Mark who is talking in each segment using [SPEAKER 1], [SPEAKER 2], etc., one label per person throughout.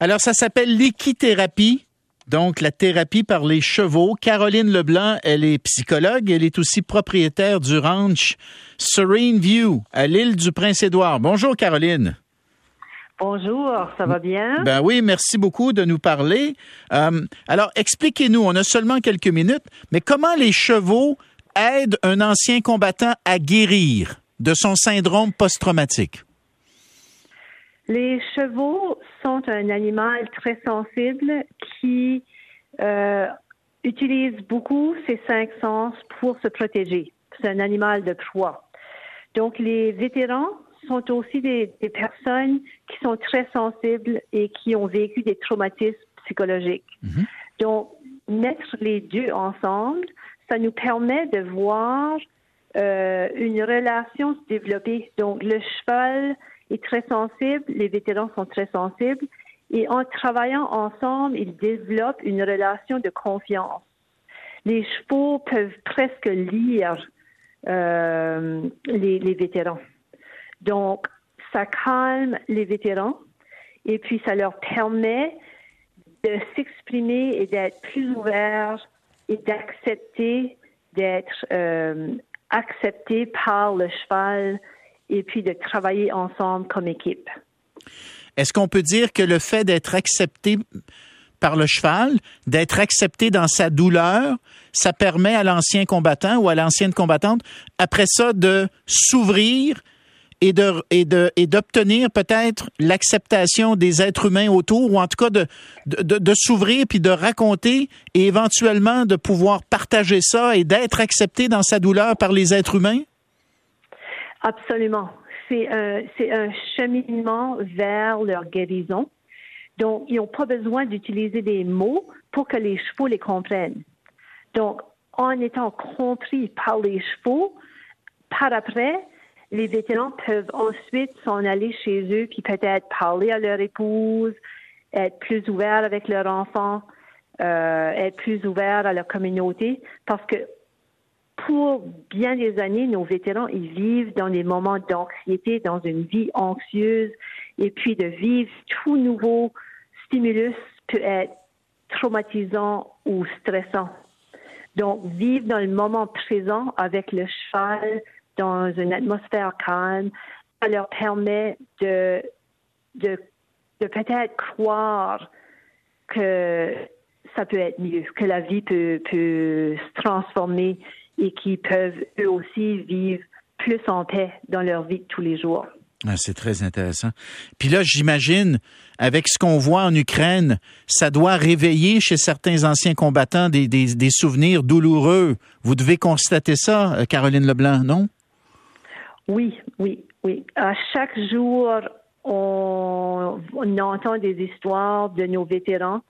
[SPEAKER 1] Alors, ça s'appelle l'équithérapie. Donc, la thérapie par les chevaux. Caroline Leblanc, elle est psychologue. Elle est aussi propriétaire du ranch Serene View à l'île du Prince-Édouard. Bonjour, Caroline.
[SPEAKER 2] Bonjour, ça va bien?
[SPEAKER 1] Ben oui, merci beaucoup de nous parler. Euh, alors, expliquez-nous, on a seulement quelques minutes, mais comment les chevaux aident un ancien combattant à guérir de son syndrome post-traumatique?
[SPEAKER 2] Les chevaux sont un animal très sensible qui euh, utilise beaucoup ses cinq sens pour se protéger. C'est un animal de proie. Donc, les vétérans sont aussi des, personnes qui sont très sensibles et qui ont vécu des traumatismes psychologiques. Mhm. Donc, mettre les deux ensemble, ça nous permet de voir euh, une relation se développer. Donc, le cheval est très sensible, les vétérans sont très sensibles, et en travaillant ensemble, ils développent une relation de confiance. Les chevaux peuvent presque lire euh, les, vétérans. Donc, ça calme les vétérans et puis ça leur permet de s'exprimer et d'être plus ouverts et d'accepter d'être euh, acceptés par le cheval et puis de travailler ensemble comme équipe.
[SPEAKER 1] Est-ce qu'on peut dire que le fait d'être accepté par le cheval, d'être accepté dans sa douleur, ça permet à l'ancien combattant ou à l'ancienne combattante, après ça, de s'ouvrir et de et de et d'obtenir peut-être l'acceptation des êtres humains autour ou en tout cas de de, de, s'ouvrir puis de raconter et éventuellement de pouvoir partager ça et d'être accepté dans sa douleur par les êtres humains?
[SPEAKER 2] Absolument. C'est un cheminement vers leur guérison. Donc ils n'ont pas besoin d'utiliser des mots pour que les chevaux les comprennent. Donc en étant compris par les chevaux, par après, les vétérans peuvent ensuite s'en aller chez eux, puis peut-être parler à leur épouse, être plus ouverts avec leur enfant, euh, être plus ouverts à leur communauté, parce que pour bien des années, nos vétérans, ils vivent dans des moments d'anxiété, dans une vie anxieuse, et puis de vivre tout nouveau stimulus peut être traumatisant ou stressant. Donc, vivre dans le moment présent avec le cheval, dans une atmosphère calme, ça leur permet de, de, de peut-être croire que ça peut être mieux, que la vie peut, peut se transformer et qu'ils peuvent eux aussi vivre plus en paix dans leur vie de tous les jours.
[SPEAKER 1] Ah, c'est très intéressant. Puis là, j'imagine, avec ce qu'on voit en Ukraine, ça doit réveiller chez certains anciens combattants des, des, des souvenirs douloureux. Vous devez constater ça, euh, Caroline Leblanc, non?
[SPEAKER 2] Oui, oui, oui. À chaque jour, on, entend des histoires de nos vétérans,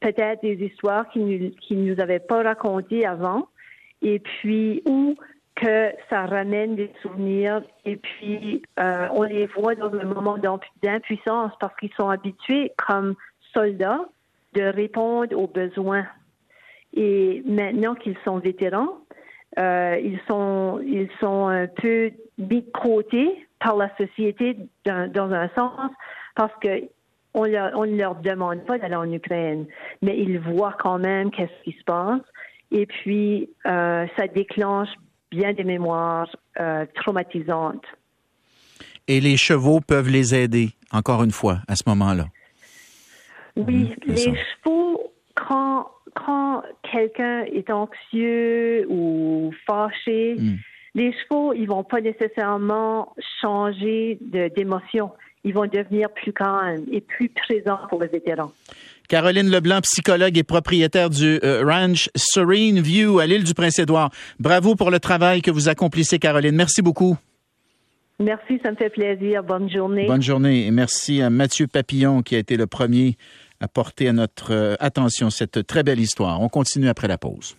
[SPEAKER 2] peut-être des histoires qui ne qui nous avaient pas racontées avant, et puis ou que ça ramène des souvenirs, et puis euh, on les voit dans un moment d'impuissance parce qu'ils sont habitués comme soldats de répondre aux besoins. Et maintenant qu'ils sont vétérans, euh, ils sont ils sont un peu mis par la société dans, un sens parce que on, ne leur demande pas d'aller en Ukraine, mais ils voient quand même qu'est-ce qui se passe et puis euh, ça déclenche bien des mémoires euh, traumatisantes.
[SPEAKER 1] Et les chevaux peuvent les aider, encore une fois, à ce moment-là?
[SPEAKER 2] Oui, mmh, les chevaux, quand quand quelqu'un est anxieux ou fâché, hmm. les chevaux, ils vont pas nécessairement changer d'émotion. Ils vont devenir plus calmes et plus présents pour le vétéran.
[SPEAKER 1] Caroline Leblanc, psychologue et propriétaire du euh, ranch Serene View à l'île du Prince-Édouard. Bravo pour le travail que vous accomplissez, Caroline. Merci beaucoup.
[SPEAKER 2] Merci, ça me fait plaisir. Bonne journée.
[SPEAKER 1] Bonne journée et merci à Mathieu Papillon qui a été le premier à porter à notre euh, attention cette très belle histoire. On continue après la pause.